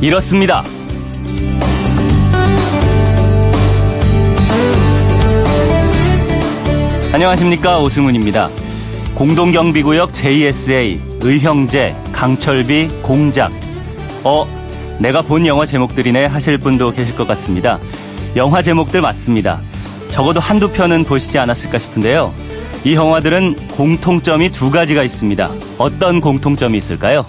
이렇습니다. 안녕하십니까 오승훈입니다. 공동경비구역 JSA, 의형제, 강철비, 공작. 어, 내가 본 영화 제목들이네 하실 분도 계실 것 같습니다. 영화 제목들 맞습니다. 적어도 한두 편은 보시지 않았을까 싶은데요. 이 영화들은 공통점이 두 가지가 있습니다. 어떤 공통점이 있을까요?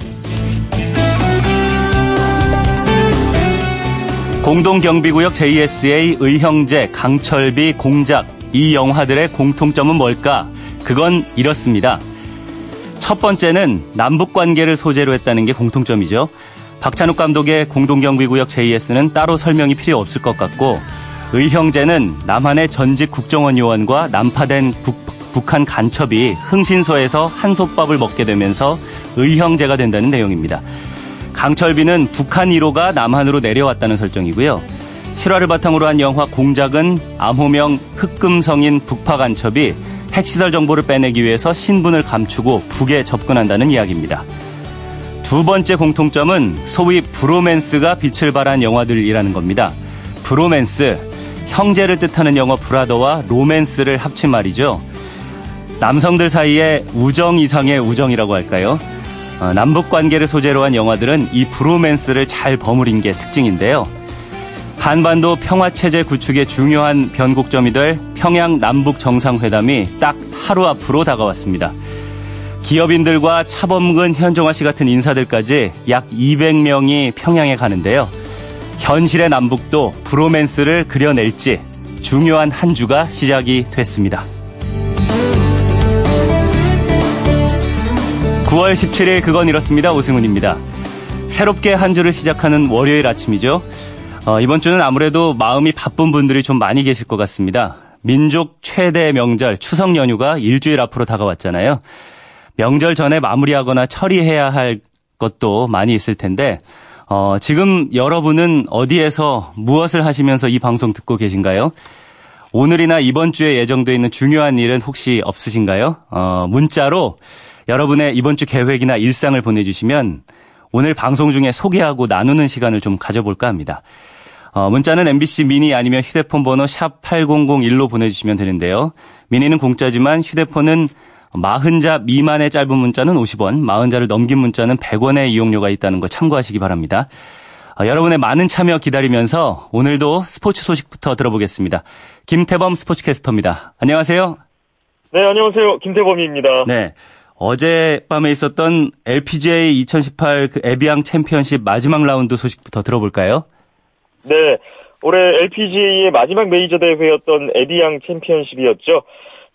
공동경비구역 JSA, 의형제, 강철비, 공작. 이 영화들의 공통점은 뭘까? 그건 이렇습니다. 첫 번째는 남북 관계를 소재로 했다는 게 공통점이죠. 박찬욱 감독의 공동경비구역 JS는 따로 설명이 필요 없을 것 같고, 의형제는 남한의 전직 국정원 요원과 난파된 북, 북한 간첩이 흥신소에서 한솥밥을 먹게 되면서 의형제가 된다는 내용입니다. 강철비는 북한 1호가 남한으로 내려왔다는 설정이고요. 실화를 바탕으로 한 영화 공작은 암호명 흑금성인 북파 간첩이 핵시설 정보를 빼내기 위해서 신분을 감추고 북에 접근한다는 이야기입니다. 두 번째 공통점은 소위 브로맨스가 빛을 발한 영화들이라는 겁니다. 브로맨스, 형제를 뜻하는 영어 브라더와 로맨스를 합친 말이죠. 남성들 사이에 우정 이상의 우정이라고 할까요? 어, 남북 관계를 소재로 한 영화들은 이 브로맨스를 잘 버무린 게 특징인데요. 한반도 평화체제 구축의 중요한 변곡점이 될 평양 남북 정상회담이 딱 하루 앞으로 다가왔습니다. 기업인들과 차범근, 현종화 씨 같은 인사들까지 약 200명이 평양에 가는데요. 현실의 남북도 브로맨스를 그려낼지 중요한 한 주가 시작이 됐습니다. 9월 17일 그건 이렇습니다. 오승훈입니다. 새롭게 한 주를 시작하는 월요일 아침이죠. 어, 이번 주는 아무래도 마음이 바쁜 분들이 좀 많이 계실 것 같습니다. 민족 최대 명절 추석 연휴가 일주일 앞으로 다가왔잖아요. 명절 전에 마무리하거나 처리해야 할 것도 많이 있을 텐데 어, 지금 여러분은 어디에서 무엇을 하시면서 이 방송 듣고 계신가요? 오늘이나 이번 주에 예정되어 있는 중요한 일은 혹시 없으신가요? 어, 문자로 여러분의 이번 주 계획이나 일상을 보내주시면 오늘 방송 중에 소개하고 나누는 시간을 좀 가져볼까 합니다. 어, 문자는 MBC 미니 아니면 휴대폰 번호 샵 8001로 보내주시면 되는데요. 미니는 공짜지만 휴대폰은 40자 미만의 짧은 문자는 50원, 40자를 넘긴 문자는 100원의 이용료가 있다는 거 참고하시기 바랍니다. 어, 여러분의 많은 참여 기다리면서 오늘도 스포츠 소식부터 들어보겠습니다. 김태범 스포츠캐스터입니다. 안녕하세요. 네, 안녕하세요. 김태범입니다. 네. 어젯밤에 있었던 LPGA 2018 그 에비앙 챔피언십 마지막 라운드 소식부터 들어볼까요? 네. 올해 LPGA의 마지막 메이저 대회였던 에비앙 챔피언십이었죠.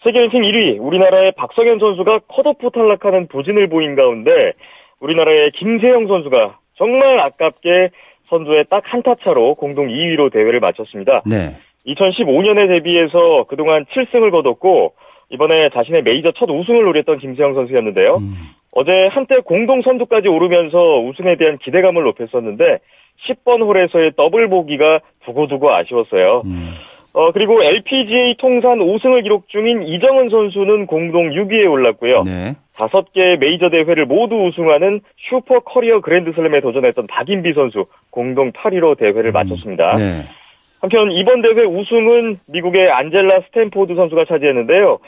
세계 랭킹 1위 우리나라의 박성현 선수가 컷오프 탈락하는 부진을 보인 가운데 우리나라의 김세영 선수가 정말 아깝게 선두에 딱 한 타 차로 공동 2위로 대회를 마쳤습니다. 네. 2015년에 데뷔해서 그동안 7승을 거뒀고 이번에 자신의 메이저 첫 우승을 노렸던 김세영 선수였는데요. 음. 어제 한때 공동 선두까지 오르면서 우승에 대한 기대감을 높였었는데 10번 홀에서의 더블 보기가 두고두고 아쉬웠어요. 음. 어, 그리고 LPGA 통산 5승을 기록 중인 이정은 선수는 공동 6위에 올랐고요. 네. 5개 메이저 대회를 모두 우승하는 슈퍼 커리어 그랜드슬램에 도전했던 박인비 선수 공동 8위로 대회를 음. 마쳤습니다. 네. 한편 이번 대회 우승은 미국의 안젤라 스탠포드 선수가 차지했는데요.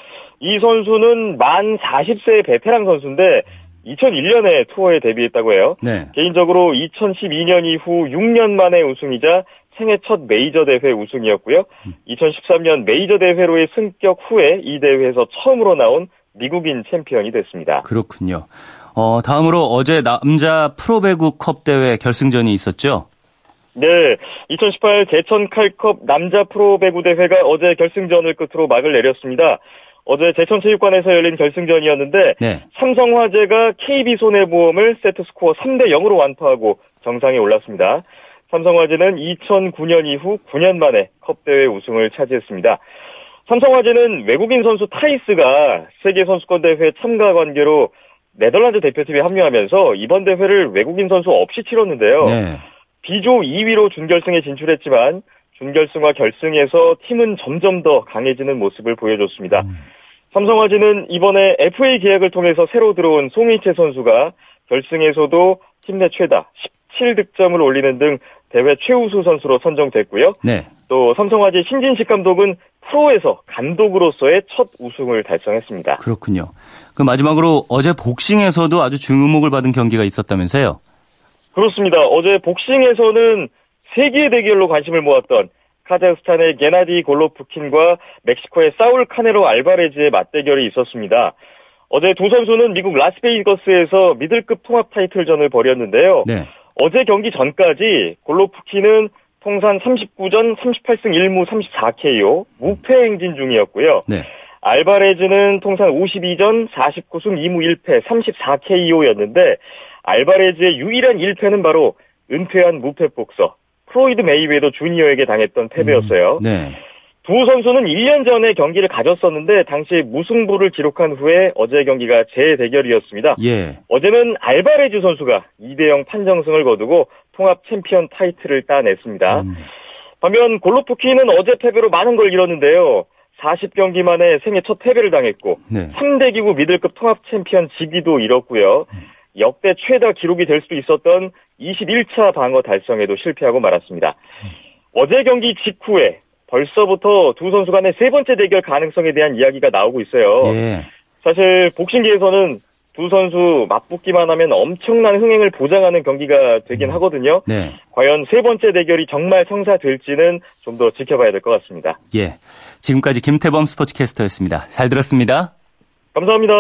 이 선수는 만 40세의 베테랑 선수인데 2001년에 투어에 데뷔했다고 해요. 네. 개인적으로 2012년 이후 6년 만에 우승이자 생애 첫 메이저 대회 우승이었고요. 2013년 메이저 대회로의 승격 후에 이 대회에서 처음으로 나온 미국인 챔피언이 됐습니다. 그렇군요. 어, 다음으로 어제 남자 프로배구 컵 대회 결승전이 있었죠? 네, 2018 제천 칼컵 남자 프로 배구 대회가 어제 결승전을 끝으로 막을 내렸습니다. 어제 제천체육관에서 열린 결승전이었는데 네. 삼성화재가 KB손해보험을 세트스코어 3대 0으로 완파하고 정상에 올랐습니다. 삼성화재는 2009년 이후 9년 만에 컵대회 우승을 차지했습니다. 삼성화재는 외국인 선수 타이스가 세계선수권대회 참가 관계로 네덜란드 대표팀에 합류하면서 이번 대회를 외국인 선수 없이 치렀는데요. 네. B조 2위로 준결승에 진출했지만 준결승과 결승에서 팀은 점점 더 강해지는 모습을 보여줬습니다. 음. 삼성화재는 이번에 FA 계약을 통해서 새로 들어온 송희채 선수가 결승에서도 팀 내 최다 17득점을 올리는 등 대회 최우수 선수로 선정됐고요. 네. 또 삼성화재 신진식 감독은 프로에서 감독으로서의 첫 우승을 달성했습니다. 그렇군요. 그 마지막으로 어제 복싱에서도 아주 주목을 받은 경기가 있었다면서요? 그렇습니다. 어제 복싱에서는 세계 대결로 관심을 모았던 카자흐스탄의 게나디 골로프킨과 멕시코의 사울 카네로 알바레즈의 맞대결이 있었습니다. 어제 두 선수는 미국 라스베이거스에서 미들급 통합 타이틀전을 벌였는데요. 네. 어제 경기 전까지 골로프킨은 통산 39전 38승 1무 34KO 무패 행진 중이었고요. 네. 알바레즈는 통산 52전 49승 2무 1패 34KO였는데 알바레즈의 유일한 1패는 바로 은퇴한 무패 복서 플로이드 메이웨더 주니어에게 당했던 패배였어요. 음, 네. 두 선수는 1년 전에 경기를 가졌었는데 당시 무승부를 기록한 후에 어제 경기가 재대결이었습니다. 예. 어제는 알바레즈 선수가 2대 0 판정승을 거두고 통합 챔피언 타이틀을 따냈습니다. 음. 반면 골로프킨은 어제 패배로 많은 걸 잃었는데요. 40경기 만에 생애 첫 패배를 당했고 네. 3대 기구 미들급 통합 챔피언 지위도 잃었고요. 역대 최다 기록이 될 수도 있었던 21차 방어 달성에도 실패하고 말았습니다. 어제 경기 직후에 벌써부터 두 선수 간의 세 번째 대결 가능성에 대한 이야기가 나오고 있어요. 예. 사실 복싱계에서는 두 선수 맞붙기만 하면 엄청난 흥행을 보장하는 경기가 되긴 하거든요. 네. 과연 세 번째 대결이 정말 성사될지는 좀 더 지켜봐야 될 것 같습니다. 예. 지금까지 김태범 스포츠캐스터였습니다. 잘 들었습니다. 감사합니다.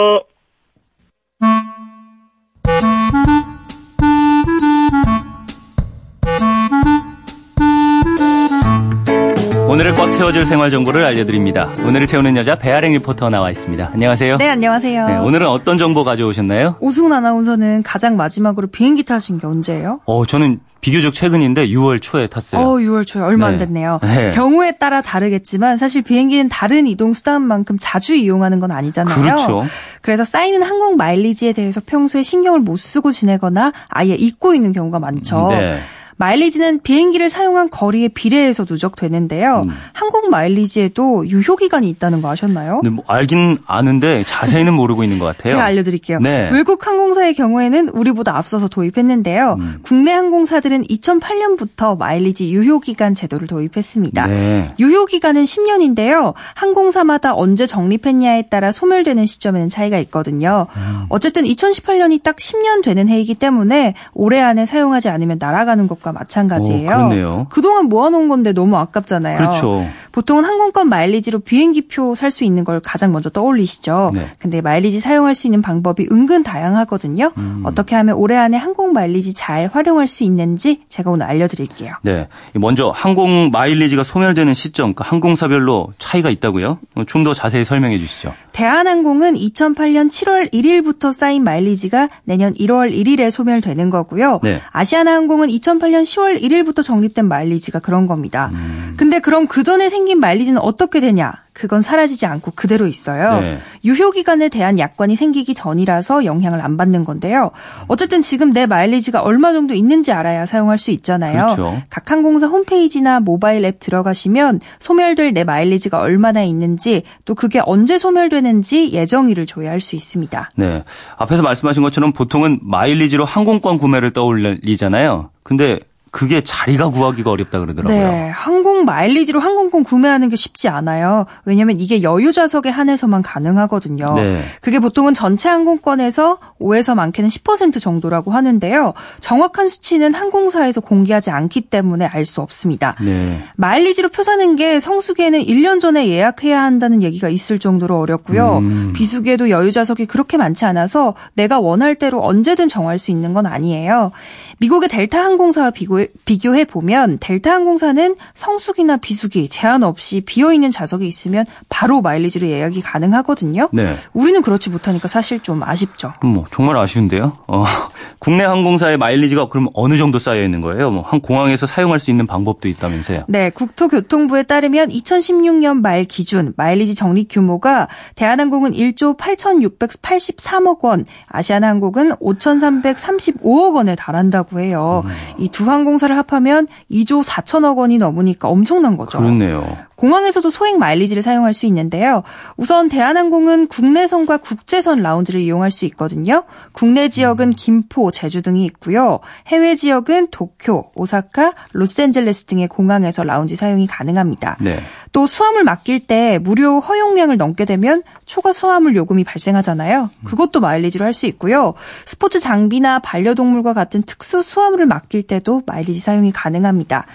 오늘을 꽉 채워줄 생활 정보를 알려드립니다. 오늘을 채우는 여자 배아랭 리포터 나와 있습니다. 안녕하세요. 네, 안녕하세요. 네, 오늘은 어떤 정보 가져오셨나요? 오승훈 아나운서는 가장 마지막으로 비행기 타신 게 언제예요? 어, 저는 비교적 최근인데 6월 초에 탔어요. 어, 6월 초에 얼마 안 네. 됐네요. 네. 경우에 따라 다르겠지만 사실 비행기는 다른 이동 수단만큼 자주 이용하는 건 아니잖아요. 그렇죠. 그래서 쌓이는 항공 마일리지에 대해서 평소에 신경을 못 쓰고 지내거나 아예 잊고 있는 경우가 많죠. 네. 마일리지는 비행기를 사용한 거리에 비례해서 누적되는데요. 음. 항공 마일리지에도 유효 기간이 있다는 거 아셨나요? 근데 뭐 알긴 아는데 자세히는 모르고 있는 것 같아요. 제가 알려드릴게요. 네. 외국 항공사의 경우에는 우리보다 앞서서 도입했는데요. 음. 국내 항공사들은 2008년부터 마일리지 유효 기간 제도를 도입했습니다. 네. 유효 기간은 10년인데요. 항공사마다 언제 적립했냐에 따라 소멸되는 시점에는 차이가 있거든요. 음. 어쨌든 2018년이 딱 10년 되는 해이기 때문에 올해 안에 사용하지 않으면 날아가는 것과 마찬가지예요. 오, 그렇네요. 그동안 모아놓은 건데 너무 아깝잖아요. 그렇죠. 보통은 항공권 마일리지로 비행기표 살 수 있는 걸 가장 먼저 떠올리시죠. 네. 근데 마일리지 사용할 수 있는 방법이 은근 다양하거든요. 음. 어떻게 하면 올해 안에 항공 마일리지 잘 활용할 수 있는지 제가 오늘 알려드릴게요. 네. 먼저 항공 마일리지가 소멸되는 시점, 그 항공사별로 차이가 있다고요? 좀 더 자세히 설명해 주시죠. 대한항공은 2008년 7월 1일부터 쌓인 마일리지가 내년 1월 1일에 소멸되는 거고요. 네. 아시아나항공은 2008년 10월 1일부터 적립된 마일리지가 그런 겁니다. 음. 근데 그럼 그 전에 생긴 마일리지는 어떻게 되냐? 그건 사라지지 않고 그대로 있어요. 네. 유효 기간에 대한 약관이 생기기 전이라서 영향을 안 받는 건데요. 어쨌든 지금 내 마일리지가 얼마 정도 있는지 알아야 사용할 수 있잖아요. 그렇죠. 각 항공사 홈페이지나 모바일 앱 들어가시면 소멸될 내 마일리지가 얼마나 있는지 또 그게 언제 소멸되는지 예정일을 조회할 수 있습니다. 네. 앞에서 말씀하신 것처럼 보통은 마일리지로 항공권 구매를 떠올리잖아요. 근데 그게 자리가 구하기가 어렵다 그러더라고요. 네, 항공 마일리지로 항공권 구매하는 게 쉽지 않아요. 왜냐하면 이게 여유 좌석에 한해서만 가능하거든요. 네. 그게 보통은 전체 항공권에서 5에서 많게는 10% 정도라고 하는데요. 정확한 수치는 항공사에서 공개하지 않기 때문에 알 수 없습니다. 네. 마일리지로 표 사는 게 성수기에는 1년 전에 예약해야 한다는 얘기가 있을 정도로 어렵고요. 음. 비수기에도 여유 좌석이 그렇게 많지 않아서 내가 원할 대로 언제든 정할 수 있는 건 아니에요. 미국의 델타 항공사와 비교해, 보면 델타 항공사는 성수기나 비수기 제한 없이 비어 있는 좌석이 있으면 바로 마일리지로 예약이 가능하거든요. 네. 우리는 그렇지 못하니까 사실 좀 아쉽죠. 그럼 뭐 정말 아쉬운데요. 어, 국내 항공사의 마일리지가 그럼 어느 정도 쌓여 있는 거예요? 뭐 한 공항에서 사용할 수 있는 방법도 있다면서요? 네, 국토교통부에 따르면 2016년 말 기준 마일리지 적립 규모가 대한항공은 1조 8,683억 원, 아시아나항공은 5,335억 원에 달한다고 해요. 이두 항공사를 합하면 2조 4천억 원이 넘으니까 엄청난 거죠. 그렇네요. 공항에서도 소액 마일리지를 사용할 수 있는데요. 우선 대한항공은 국내선과 국제선 라운지를 이용할 수 있거든요. 국내 지역은 김포, 제주 등이 있고요. 해외 지역은 도쿄, 오사카, 로스앤젤레스 등의 공항에서 라운지 사용이 가능합니다. 네. 또 수화물 맡길 때 무료 허용량을 넘게 되면 초과 수화물 요금이 발생하잖아요. 그것도 마일리지로 할 수 있고요. 스포츠 장비나 반려동물과 같은 특수 수화물을 맡길 때도 마일리지 사용이 가능합니다.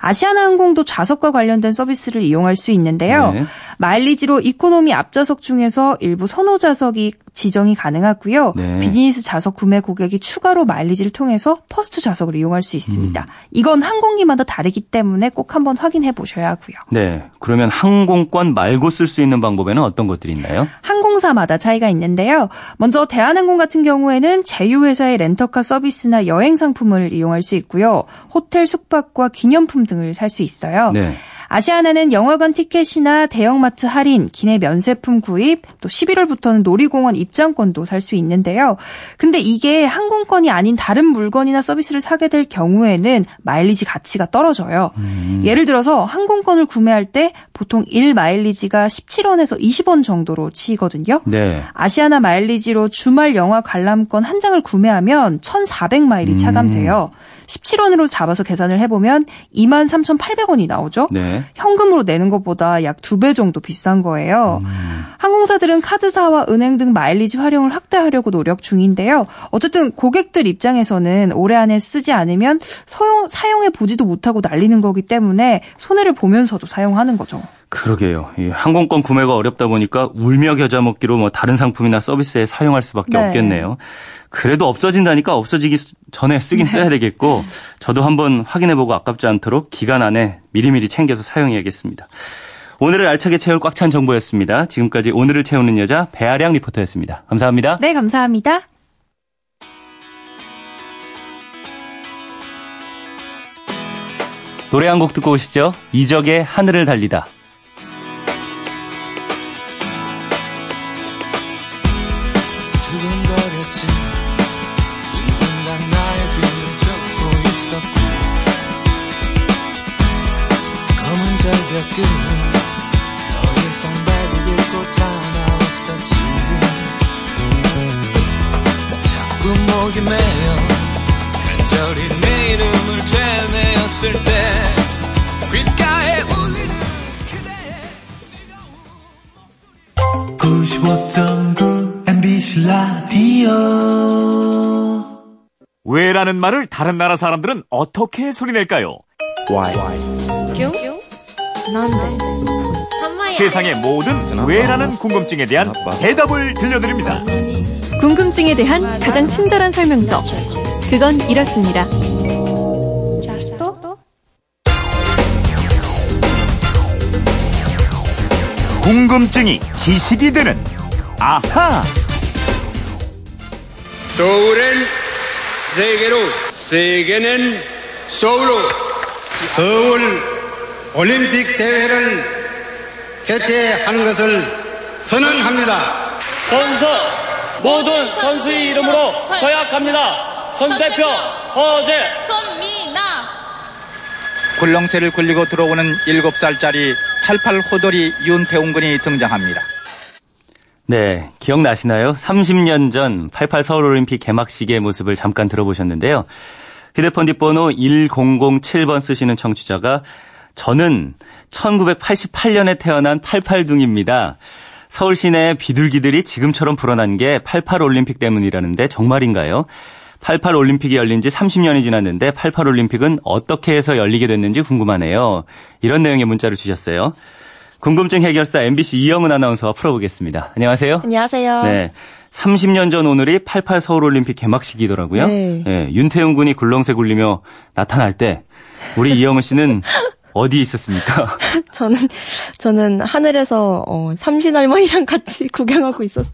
아시아나항공도 좌석과 관련된 서비스를 이용할 수 있는데요. 네. 마일리지로 economy 앞좌석 중에서 일부 선호 좌석이 지정이 가능하고요. 네. 비즈니스 좌석 구매 고객이 추가로 마일리지를 통해서 first 좌석을 이용할 수 있습니다. 음. 이건 항공기마다 다르기 때문에 꼭 한번 확인해 보셔야 하고요. 네. 그러면 항공권 말고 쓸 수 있는 방법에는 어떤 것들이 있나요? 항공사마다 차이가 있는데요. 먼저 대한항공 같은 경우에는 제휴회사의 렌터카 서비스나 여행 상품을 이용할 수 있고요. 호텔 숙박과 기념품 등을 살 수 있어요. 네. 아시아나는 영화관 티켓이나 대형마트 할인, 기내 면세품 구입, 또 11월부터는 놀이공원 입장권도 살 수 있는데요. 근데 이게 항공권이 아닌 다른 물건이나 서비스를 사게 될 경우에는 마일리지 가치가 떨어져요. 음. 예를 들어서 항공권을 구매할 때 보통 1 마일리지가 17원에서 20원 정도로 치거든요. 네. 아시아나 마일리지로 주말 영화 관람권 한 장을 구매하면 1,400마일이 차감돼요. 음. 17원으로 잡아서 계산을 해보면 23,800원이 나오죠. 네. 현금으로 내는 것보다 약 두 배 정도 비싼 거예요. 음. 항공사들은 카드사와 은행 등 마일리지 활용을 확대하려고 노력 중인데요. 어쨌든 고객들 입장에서는 올해 안에 쓰지 않으면 사용, 사용해 보지도 못하고 날리는 거기 때문에 손해를 보면서도 사용하는 거죠. 그러게요. 이 항공권 구매가 어렵다 보니까 울며 겨자 먹기로 뭐 다른 상품이나 서비스에 사용할 수밖에 네. 없겠네요. 그래도 없어진다니까 없어지기 전에 쓰긴 네. 써야 되겠고 저도 한번 확인해보고 아깝지 않도록 기간 안에 미리미리 챙겨서 사용해야겠습니다. 오늘을 알차게 채울 꽉 찬 정보였습니다. 지금까지 오늘을 채우는 여자 배아량 리포터였습니다. 감사합니다. 네, 감사합니다. 노래 한 곡 듣고 오시죠. 이적의 하늘을 달리다. 왜라는 말을 다른 나라 사람들은 어떻게 소리낼까요? Why? 세상의 모든 왜라는 궁금증에 대한 대답을 들려드립니다. 궁금증에 대한 가장 친절한 설명서. 그건 이렇습니다. 궁금증이 지식이 되는 아하. 서울엔 세계로, 세계는 서울로. 서울 올림픽 대회를 개최하는 것을 선언합니다. 선서 모든 선수의 이름으로 서약합니다. 선대표 허재 손미나 굴렁쇠를 굴리고 들어오는 7살짜리 88 호돌이 윤태웅 군이 등장합니다. 네, 기억나시나요? 30년 전 88 서울올림픽 개막식의 모습을 잠깐 들어보셨는데요. 휴대폰 뒷번호 1007번 쓰시는 청취자가 저는 1988년에 태어난 88둥입니다. 서울 시내 비둘기들이 지금처럼 불어난 게 88 올림픽 때문이라는데 정말인가요? 88 올림픽이 열린 지 30년이 지났는데 88 올림픽은 어떻게 해서 열리게 됐는지 궁금하네요. 이런 내용의 문자를 주셨어요. 궁금증 해결사 MBC 이영은 아나운서와 풀어보겠습니다. 안녕하세요. 안녕하세요. 네. 30년 전 오늘이 88 서울올림픽 개막식이더라고요. 네. 네. 윤태용 군이 굴렁쇠 굴리며 나타날 때 우리 이영은 씨는 어디에 있었습니까? 저는 저는 하늘에서 어, 삼신 할머니랑 같이 구경하고 있었어요.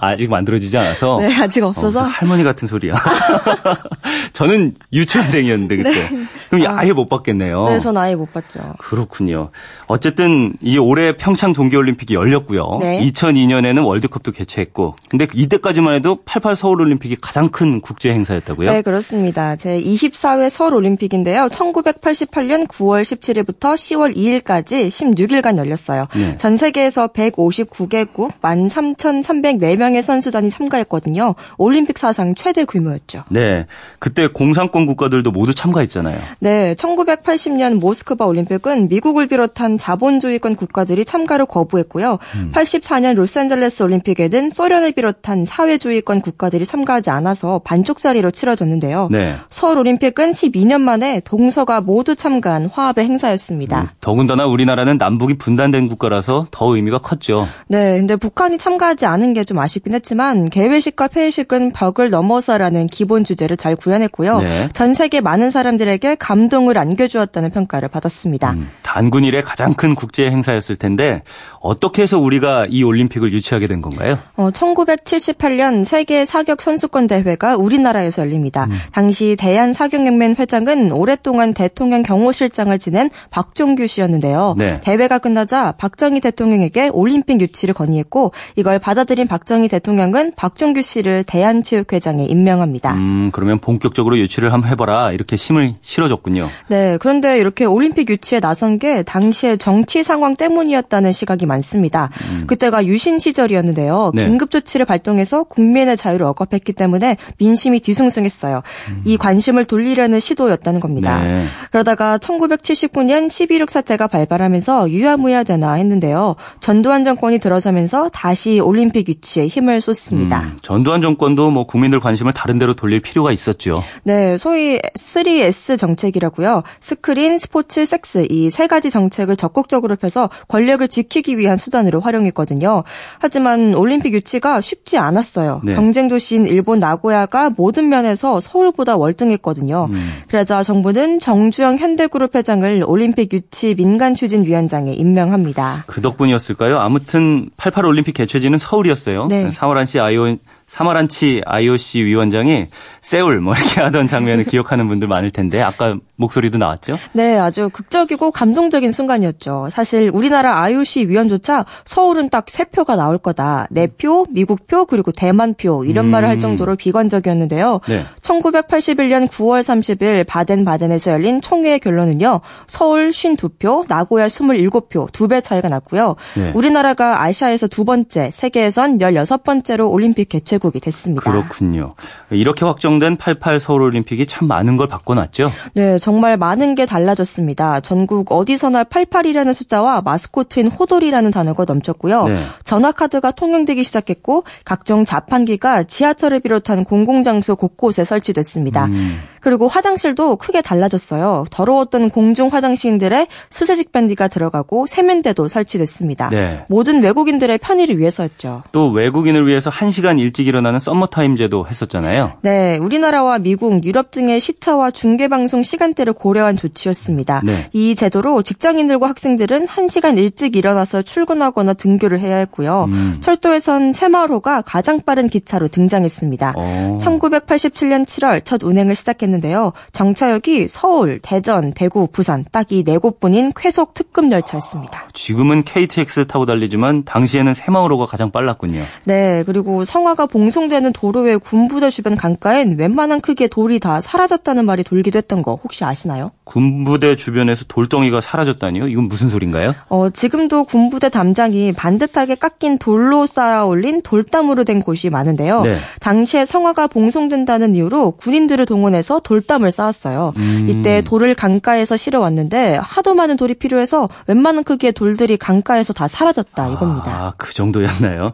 아, 직 만들어지지 않아서. 네, 아직 없어서. 어, 할머니 같은 소리야. 저는 유치원생이었는데 그때. 네. 그럼 아, 아예 못 봤겠네요. 네, 전 아예 못 봤죠. 그렇군요. 어쨌든 이 올해 평창 동계올림픽이 열렸고요. 네. 2002년에는 월드컵도 개최했고, 근데 이때까지만 해도 88 서울올림픽이 가장 큰 국제 행사였다고요? 네, 그렇습니다. 제 24회 서울올림픽인데요. 1988년 9월 17일 27일부터 10월 2일까지 16일간 열렸어요. 네. 전 세계에서 159개국 13,304명의 선수단이 참가했거든요. 올림픽 사상 최대 규모였죠. 네. 그때 공산권 국가들도 모두 참가했잖아요. 네, 1980년 모스크바 올림픽은 미국을 비롯한 자본주의권 국가들이 참가를 거부했고요. 음. 84년 로스앤젤레스 올림픽에는 소련을 비롯한 사회주의권 국가들이 참가하지 않아서 반쪽짜리로 치러졌는데요. 네. 서울 올림픽은 12년 만에 동서가 모두 참가한 화합의 행사였습니다. 음, 더군다나 우리나라는 남북이 분단된 국가라서 더 의미가 컸죠. 네, 근데 북한이 참가하지 않은 게 좀 아쉽긴 했지만 개회식과 폐회식은 벽을 넘어서라는 기본 주제를 잘 구현했고요. 네. 전 세계 많은 사람들에게 감동을 안겨주었다는 평가를 받았습니다. 음, 단군 이래 가장 큰 국제 행사였을 텐데 어떻게 해서 우리가 이 올림픽을 유치하게 된 건가요? 어, 1978년 세계 사격 선수권 대회가 우리나라에서 열립니다. 음. 당시 대한 사격연맹 회장은 오랫동안 대통령 경호실장을 지낸 박종규 씨였는데요. 네. 대회가 끝나자 박정희 대통령에게 올림픽 유치를 건의했고 이걸 받아들인 박정희 대통령은 박종규 씨를 대한체육회장에 임명합니다. 음, 그러면 본격적으로 유치를 한번 해봐라 이렇게 힘을 실어줬군요. 네, 그런데 이렇게 올림픽 유치에 나선 게 당시의 정치 상황 때문이었다는 시각이 많습니다. 그때가 유신 시절이었는데요. 음. 네. 긴급 조치를 발동해서 국민의 자유를 억압했기 때문에 민심이 뒤숭숭했어요. 이 관심을 돌리려는 시도였다는 겁니다. 음. 네. 그러다가 1979년 12.6 사태가 발발하면서 유야무야 되나 했는데요. 전두환 정권이 들어서면서 다시 올림픽 유치에 힘을 쏟습니다. 음, 전두환 정권도 뭐 국민들 관심을 다른 데로 돌릴 필요가 있었죠. 네, 소위 3S 정책이라고요. 스크린, 스포츠, 섹스 이 세 가지 정책을 적극적으로 펴서 권력을 지키기 위한 수단으로 활용했거든요. 하지만 올림픽 유치가 쉽지 않았어요. 네. 경쟁 도시인 일본 나고야가 모든 면에서 서울보다 월등했거든요. 음. 그러자 정부는 정주영 현대그룹 회장을 올림픽 유치 민간 추진 위원장에 임명합니다. 그 덕분이었을까요? 아무튼 88 올림픽 개최지는 서울이었어요. 네. 사마란 씨 아이오 사마란치 IOC 위원장이 세울 뭐 이렇게 하던 장면을 기억하는 분들 많을 텐데 아까 목소리도 나왔죠? 네, 아주 극적이고 감동적인 순간이었죠. 사실 우리나라 IOC 위원조차 서울은 딱 세 표가 나올 거다. 네 표, 미국 표, 그리고 대만 표 이런 음. 말을 할 정도로 비관적이었는데요. 네. 1981년 9월 30일 바덴바덴에서 열린 총회의 결론은요. 서울 52표, 나고야 27표, 두 배 차이가 났고요. 네. 우리나라가 아시아에서 두 번째, 세계에선 16번째로 올림픽 개최 국이 됐습니다. 그렇군요. 이렇게 확정된 88 서울올림픽이 참 많은 걸 바꿔놨죠? 네, 정말 많은 게 달라졌습니다. 전국 어디서나 88이라는 숫자와 마스코트인 호돌이라는 단어가 넘쳤고요. 네. 전화카드가 통용되기 시작했고 각종 자판기가 지하철을 비롯한 공공장소 곳곳에 설치됐습니다. 음. 그리고 화장실도 크게 달라졌어요. 더러웠던 공중 화장실들에 수세식 밴드가 들어가고 세면대도 설치됐습니다. 네. 모든 외국인들의 편의를 위해서였죠. 또 외국인을 위해서 1시간 일찍 일어나는 썸머타임 제도 했었잖아요. 네, 우리나라와 미국, 유럽 등의 시차와 중계방송 시간대를 고려한 조치였습니다. 네. 이 제도로 직장인들과 학생들은 1시간 일찍 일어나서 출근하거나 등교를 해야 했고요. 음. 철도에선 새마을호가 가장 빠른 기차로 등장했습니다. 어. 1987년 7월 첫 운행을 시작했는데 요. 정차역이 서울, 대전, 대구, 부산 딱 이 네 곳뿐인 쾌속 특급 열차였습니다. 지금은 KTX 타고 달리지만 당시에는 새마을호가 가장 빨랐군요. 네, 그리고 성화가 봉송되는 도로의 군부대 주변 강가엔 웬만한 크기의 돌이 다 사라졌다는 말이 돌기도 했던 거 혹시 아시나요? 군부대 주변에서 돌덩이가 사라졌다니요? 이건 무슨 소린가요? 어, 지금도 군부대 담장이 반듯하게 깎인 돌로 쌓아 올린 돌담으로 된 곳이 많은데요. 네. 당시에 성화가 봉송된다는 이유로 군인들을 동원해서 돌담을 쌓았어요. 음. 이때 돌을 강가에서 실어 왔는데 하도 많은 돌이 필요해서 웬만한 크기의 돌들이 강가에서 다 사라졌다 이겁니다. 아, 그 정도였나요?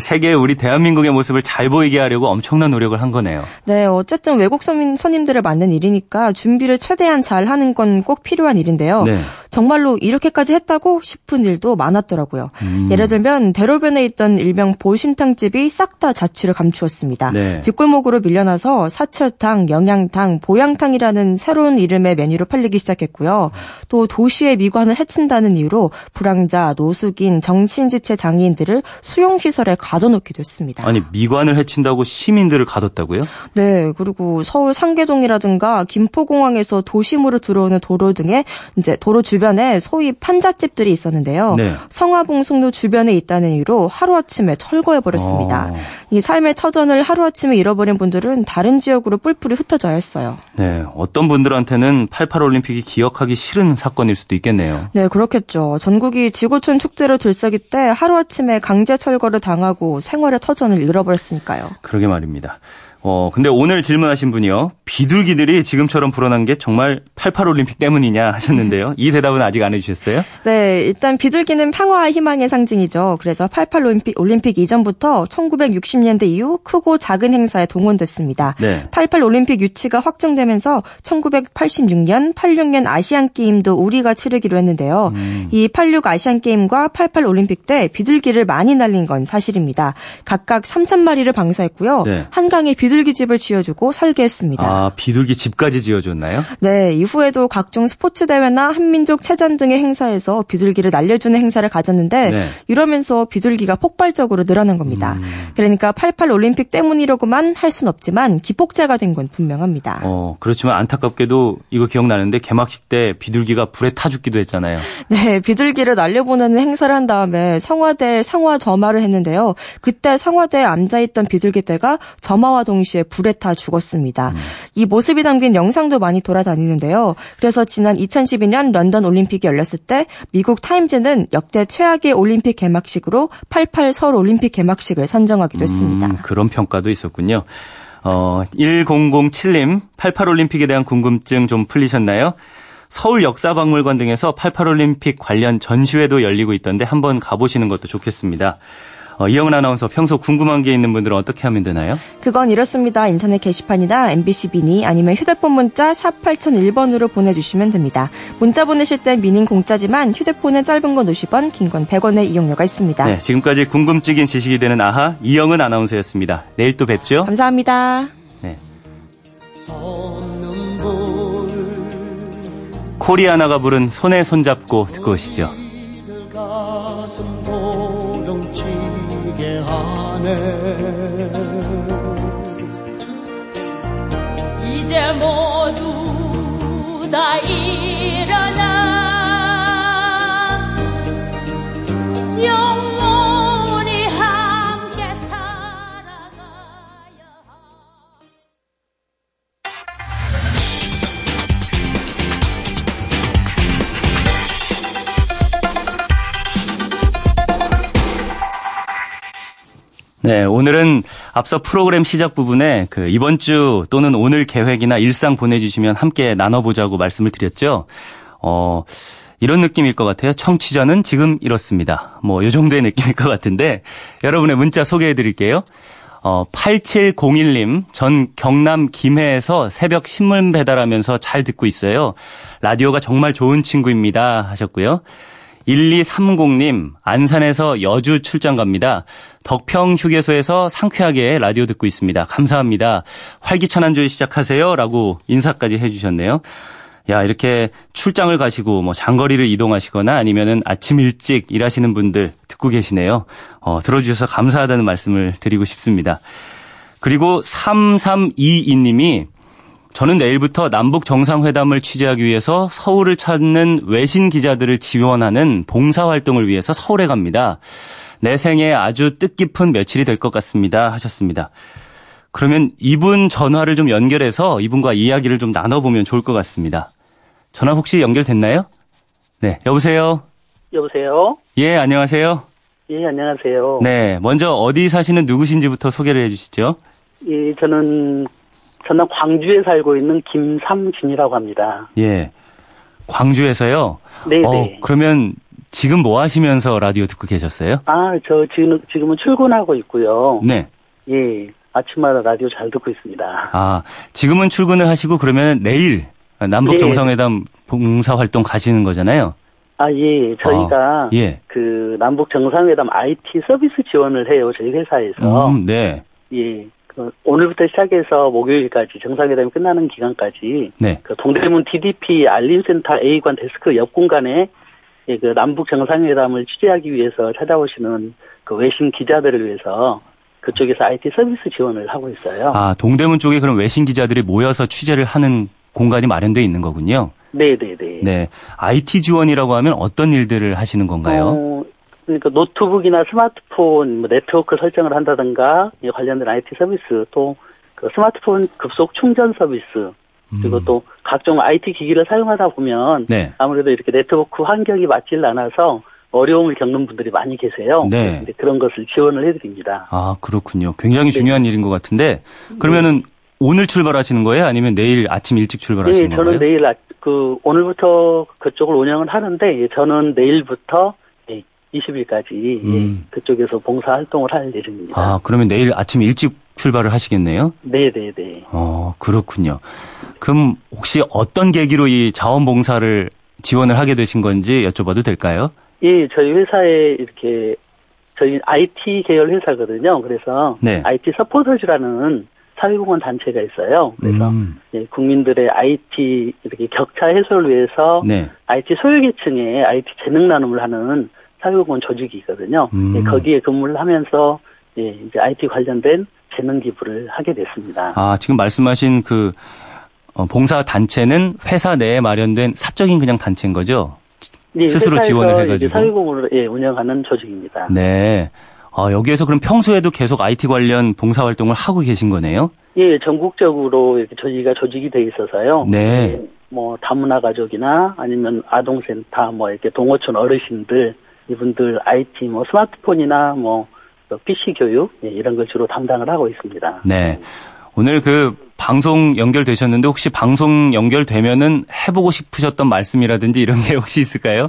세계에 우리 대한민국의 모습을 잘 보이게 하려고 엄청난 노력을 한 거네요. 네, 어쨌든 외국 손님, 손님들을 맞는 일이니까 준비를 최대한 잘 하는 건 꼭 필요한 일인데요. 네. 정말로 이렇게까지 했다고 싶은 일도 많았더라고요. 음. 예를 들면 대로변에 있던 일명 보신탕집이 싹 다 자취를 감추었습니다. 네. 뒷골목으로 밀려나서 사철탕, 영양탕, 보양탕이라는 새로운 이름의 메뉴로 팔리기 시작했고요. 또 도시의 미관을 해친다는 이유로 불황자, 노숙인, 정신지체 장애인들을 수용시설에 가둬놓기도 했습니다. 아니, 미관을 해친다고 시민들을 가뒀다고요? 네, 그리고 서울 상계동이라든가 김포공항에서 도심으로 들어오는 도로 등의 이제 도로 주변에 소위 판잣집들이 있었는데요. 네. 성화봉송로 주변에 있다는 이유로 하루아침에 철거해 버렸습니다. 어. 이 삶의 터전을 하루아침에 잃어버린 분들은 다른 지역으로 뿔뿔이 흩어져야 했어요. 했어요. 네, 어떤 분들한테는 88 올림픽이 기억하기 싫은 사건일 수도 있겠네요. 네, 그렇겠죠. 전국이 지구촌 축제를 들썩일 때 하루아침에 강제 철거를 당하고 생활의 터전을 잃어버렸으니까요. 그러게 말입니다. 어, 근데 오늘 질문하신 분이요. 비둘기들이 지금처럼 불어난 게 정말 88 올림픽 때문이냐 하셨는데요. 이 대답은 아직 안 해주셨어요? 네, 일단 비둘기는 평화와 희망의 상징이죠. 그래서 88 올림픽, 올림픽 이전부터 1960년대 이후 크고 작은 행사에 동원됐습니다. 네. 88 올림픽 유치가 확정되면서 1986년, 86년 아시안 게임도 우리가 치르기로 했는데요. 음. 이86 아시안 게임과 88 올림픽 때 비둘기를 많이 날린 건 사실입니다. 각각 3천 마리를 방사했고요. 네. 한강에 비 둘기 집을 지어주고 설계했습니다. 아, 비둘기 집까지 지어줬나요? 네, 이후에도 각종 스포츠 대회나 한민족 체전 등의 행사에서 비둘기를 날려주는 행사를 가졌는데 네. 이러면서 비둘기가 폭발적으로 늘어난 겁니다. 음. 그러니까 88 올림픽 때문이라고만 할 순 없지만 기폭제가 된 건 분명합니다. 어, 그렇지만 안타깝게도 이거 기억나는데 개막식 때 비둘기가 불에 타 죽기도 했잖아요. 네, 비둘기를 날려보내는 행사를 한 다음에 성화대 상화 점화를 했는데요. 그때 성화대에 앉아 있던 비둘기 떼가 점화와 동 시에 불에 타 죽었습니다. 이 모습이 담긴 영상도 많이 돌아다니는데요. 그래서 지난 2012년 런던 올림픽이 열렸을 때 미국 타임즈는 역대 최악의 올림픽 개막식으로 88 서울 올림픽 개막식을 선정하기도 했습니다. 음, 그런 평가도 있었군요. 어, 1007님, 88 올림픽에 대한 궁금증 좀 풀리셨나요? 서울 역사박물관 등에서 88 올림픽 관련 전시회도 열리고 있던데 한번 가보시는 것도 좋겠습니다. 어, 이영은 아나운서 평소 궁금한 게 있는 분들은 어떻게 하면 되나요? 그건 이렇습니다. 인터넷 게시판이나 MBC 미니 아니면 휴대폰 문자 샵 8001번으로 보내주시면 됩니다. 문자 보내실 땐 미닌 공짜지만 휴대폰은 짧은 건 50원, 긴 건 100원의 이용료가 있습니다. 네, 지금까지 궁금증인 지식이 되는 아하 이영은 아나운서였습니다. 내일 또 뵙죠. 감사합니다. 네. 코리아나가 부른 손에 손잡고 듣고 오시죠. 이제 모두 다 일어나. 영 네, 오늘은 앞서 프로그램 시작 부분에 그 이번 주 또는 오늘 계획이나 일상 보내주시면 함께 나눠보자고 말씀을 드렸죠. 어, 이런 느낌일 것 같아요. 청취자는 지금 이렇습니다. 뭐, 요 정도의 느낌일 것 같은데, 여러분의 문자 소개해 드릴게요. 어, 8701님, 전 경남 김해에서 새벽 신문 배달하면서 잘 듣고 있어요. 라디오가 정말 좋은 친구입니다. 하셨고요. 1230님, 안산에서 여주 출장 갑니다. 덕평 휴게소에서 상쾌하게 라디오 듣고 있습니다. 감사합니다. 활기찬 한 주 시작하세요. 라고 인사까지 해주셨네요. 야, 이렇게 출장을 가시고 뭐 장거리를 이동하시거나 아니면은 아침 일찍 일하시는 분들 듣고 계시네요. 어, 들어주셔서 감사하다는 말씀을 드리고 싶습니다. 그리고 3322님이 저는 내일부터 남북 정상회담을 취재하기 위해서 서울을 찾는 외신 기자들을 지원하는 봉사활동을 위해서 서울에 갑니다. 내 생에 아주 뜻깊은 며칠이 될 것 같습니다. 하셨습니다. 그러면 이분 전화를 좀 연결해서 이분과 이야기를 좀 나눠보면 좋을 것 같습니다. 전화 혹시 연결됐나요? 네, 여보세요? 여보세요? 예, 안녕하세요? 예, 안녕하세요. 네, 먼저 어디 사시는 누구신지부터 소개를 해주시죠. 예, 저는 전남 광주에 살고 있는 김삼진이라고 합니다. 예, 광주에서요? 네네. 어, 그러면 지금 뭐 하시면서 라디오 듣고 계셨어요? 아, 저 지금, 지금은 출근하고 있고요. 네. 예, 아침마다 라디오 잘 듣고 있습니다. 아, 지금은 출근을 하시고 그러면 내일 남북 네. 정상회담 봉사 활동 가시는 거잖아요? 아, 예, 저희가 아, 예. 그 남북 정상회담 IT 서비스 지원을 해요, 저희 회사에서. 음, 네. 예. 그 오늘부터 시작해서 목요일까지 정상회담이 끝나는 기간까지 네. 그 동대문 DDP 알림센터 A관 데스크 옆 공간에 예, 그 남북 정상회담을 취재하기 위해서 찾아오시는 그 외신 기자들을 위해서 그쪽에서 IT 서비스 지원을 하고 있어요. 아, 동대문 쪽에 그럼 외신 기자들이 모여서 취재를 하는 공간이 마련되어 있는 거군요. 네네네. 네. IT 지원이라고 하면 어떤 일들을 하시는 건가요? 어, 그러니까 노트북이나 스마트폰 뭐 네트워크 설정을 한다든가 이 관련된 IT 서비스 또 그 스마트폰 급속 충전 서비스 그리고 또 각종 IT 기기를 사용하다 보면 네. 아무래도 이렇게 네트워크 환경이 맞질 않아서 어려움을 겪는 분들이 많이 계세요. 네. 그런 것을 지원을 해드립니다. 아, 그렇군요. 굉장히 중요한 일인 것 같은데 그러면은 오늘 출발하시는 거예요? 아니면 내일 아침 일찍 예, 출발하시는 저는 건가요? 내일 아- 그 오늘부터 그쪽을 운영을 하는데 예, 저는 내일부터 예, 20일까지 음. 그쪽에서 봉사 활동을 할 예정입니다. 아, 그러면 내일 아침 일찍 출발을 하시겠네요? 네, 네, 네. 어, 그렇군요. 그럼 혹시 어떤 계기로 이 자원봉사를 지원을 하게 되신 건지 여쭤봐도 될까요? 예, 저희 회사에 이렇게 저희 IT 계열 회사거든요. 그래서 네. IT 서포터즈라는 사회공헌 단체가 있어요. 그래서 음, 예, 국민들의 IT 이렇게 격차 해소를 위해서 네. IT 소외계층의 IT 재능 나눔을 하는 사회공헌 조직이 있거든요. 음. 예, 거기에 근무를 하면서 예, 이제 IT 관련된 재능 기부를 하게 됐습니다. 아, 지금 말씀하신 그 어, 봉사 단체는 회사 내에 마련된 사적인 그냥 단체인 거죠? 예, 스스로 지원을 해가지고. 사회공헌을 예, 운영하는 조직입니다. 네. 아, 여기에서 그럼 평소에도 계속 IT 관련 봉사 활동을 하고 계신 거네요? 예, 전국적으로 이렇게 저희가 조직이 돼 있어서요. 네. 뭐 다문화 가족이나 아니면 아동센터 뭐 이렇게 동어촌 어르신들 이분들 IT 뭐 스마트폰이나 뭐 PC 교육 예, 이런 걸 주로 담당을 하고 있습니다. 네. 오늘 그 방송 연결되셨는데 혹시 방송 연결되면은 해보고 싶으셨던 말씀이라든지 이런 게 혹시 있을까요?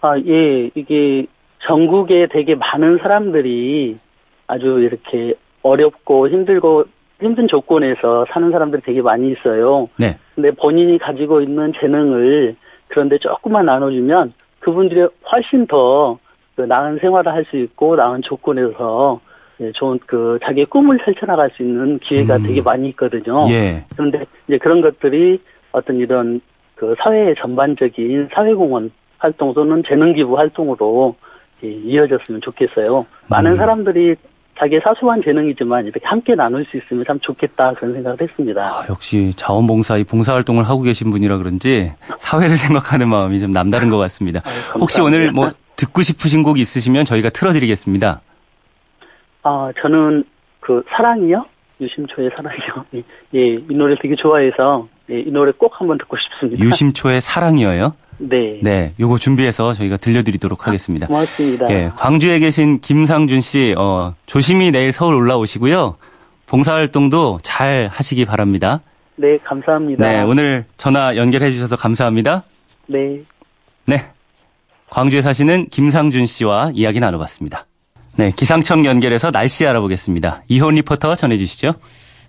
아, 예, 이게 전국에 되게 많은 사람들이 아주 이렇게 어렵고 힘들고 힘든 조건에서 사는 사람들이 되게 많이 있어요. 네. 근데 본인이 가지고 있는 재능을 그런데 조금만 나눠주면 그분들이 훨씬 더 그 나은 생활을 할 수 있고 나은 조건에서 예, 좋은 그 자기의 꿈을 펼쳐나갈 수 있는 기회가 음. 되게 많이 있거든요. 예. 그런데 이제 그런 것들이 어떤 이런 그 사회 전반적인 사회공헌 활동 또는 재능기부 활동으로 예, 이어졌으면 좋겠어요. 많은 음. 사람들이 자기의 사소한 재능이지만 이렇게 함께 나눌 수 있으면 참 좋겠다 그런 생각을 했습니다. 아, 역시 자원봉사, 이 봉사활동을 하고 계신 분이라 그런지 사회를 생각하는 마음이 좀 남다른 것 같습니다. 혹시 오늘 뭐 듣고 싶으신 곡 있으시면 저희가 틀어드리겠습니다. 아, 저는 그 사랑이요? 유심초의 사랑이요. 예, 예, 이 노래 되게 좋아해서 예, 이 노래 꼭 한번 듣고 싶습니다. 유심초의 사랑이어요. 네. 네, 요거 준비해서 저희가 들려드리도록 하겠습니다. 고맙습니다. 예, 광주에 계신 김상준 씨, 어, 조심히 내일 서울 올라오시고요. 봉사활동도 잘 하시기 바랍니다. 네, 감사합니다. 네, 오늘 전화 연결해 주셔서 감사합니다. 네. 네. 광주에 사시는 김상준 씨와 이야기 나눠봤습니다. 네, 기상청 연결해서 날씨 알아보겠습니다. 이혼 리포터 전해주시죠.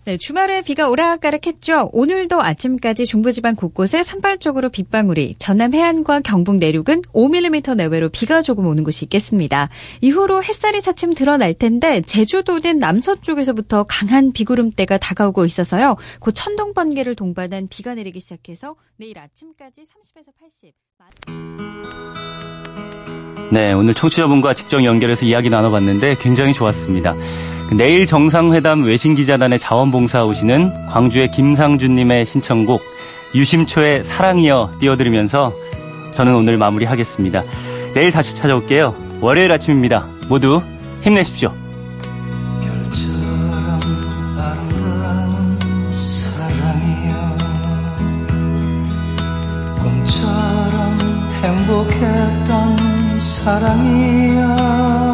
네, 주말에 비가 오락가락했죠. 오늘도 아침까지 중부지방 곳곳에 산발적으로 빗방울이, 전남 해안과 경북 내륙은 5mm 내외로 비가 조금 오는 곳이 있겠습니다. 이후로 햇살이 차츰 드러날 텐데 제주도는 남서쪽에서부터 강한 비구름대가 다가오고 있어서요. 곧 천둥 번개를 동반한 비가 내리기 시작해서 내일 아침까지 30에서 80. 네, 오늘 청취자분과 직접 연결해서 이야기 나눠봤는데 굉장히 좋았습니다. 내일 정상회담 외신기자단의 자원봉사 오시는 광주의 김상준님의 신청곡 유심초의 사랑이여 띄워드리면서 저는 오늘 마무리하겠습니다. 내일 다시 찾아올게요. 월요일 아침입니다. 모두 힘내십시오. 행복했던 사랑이여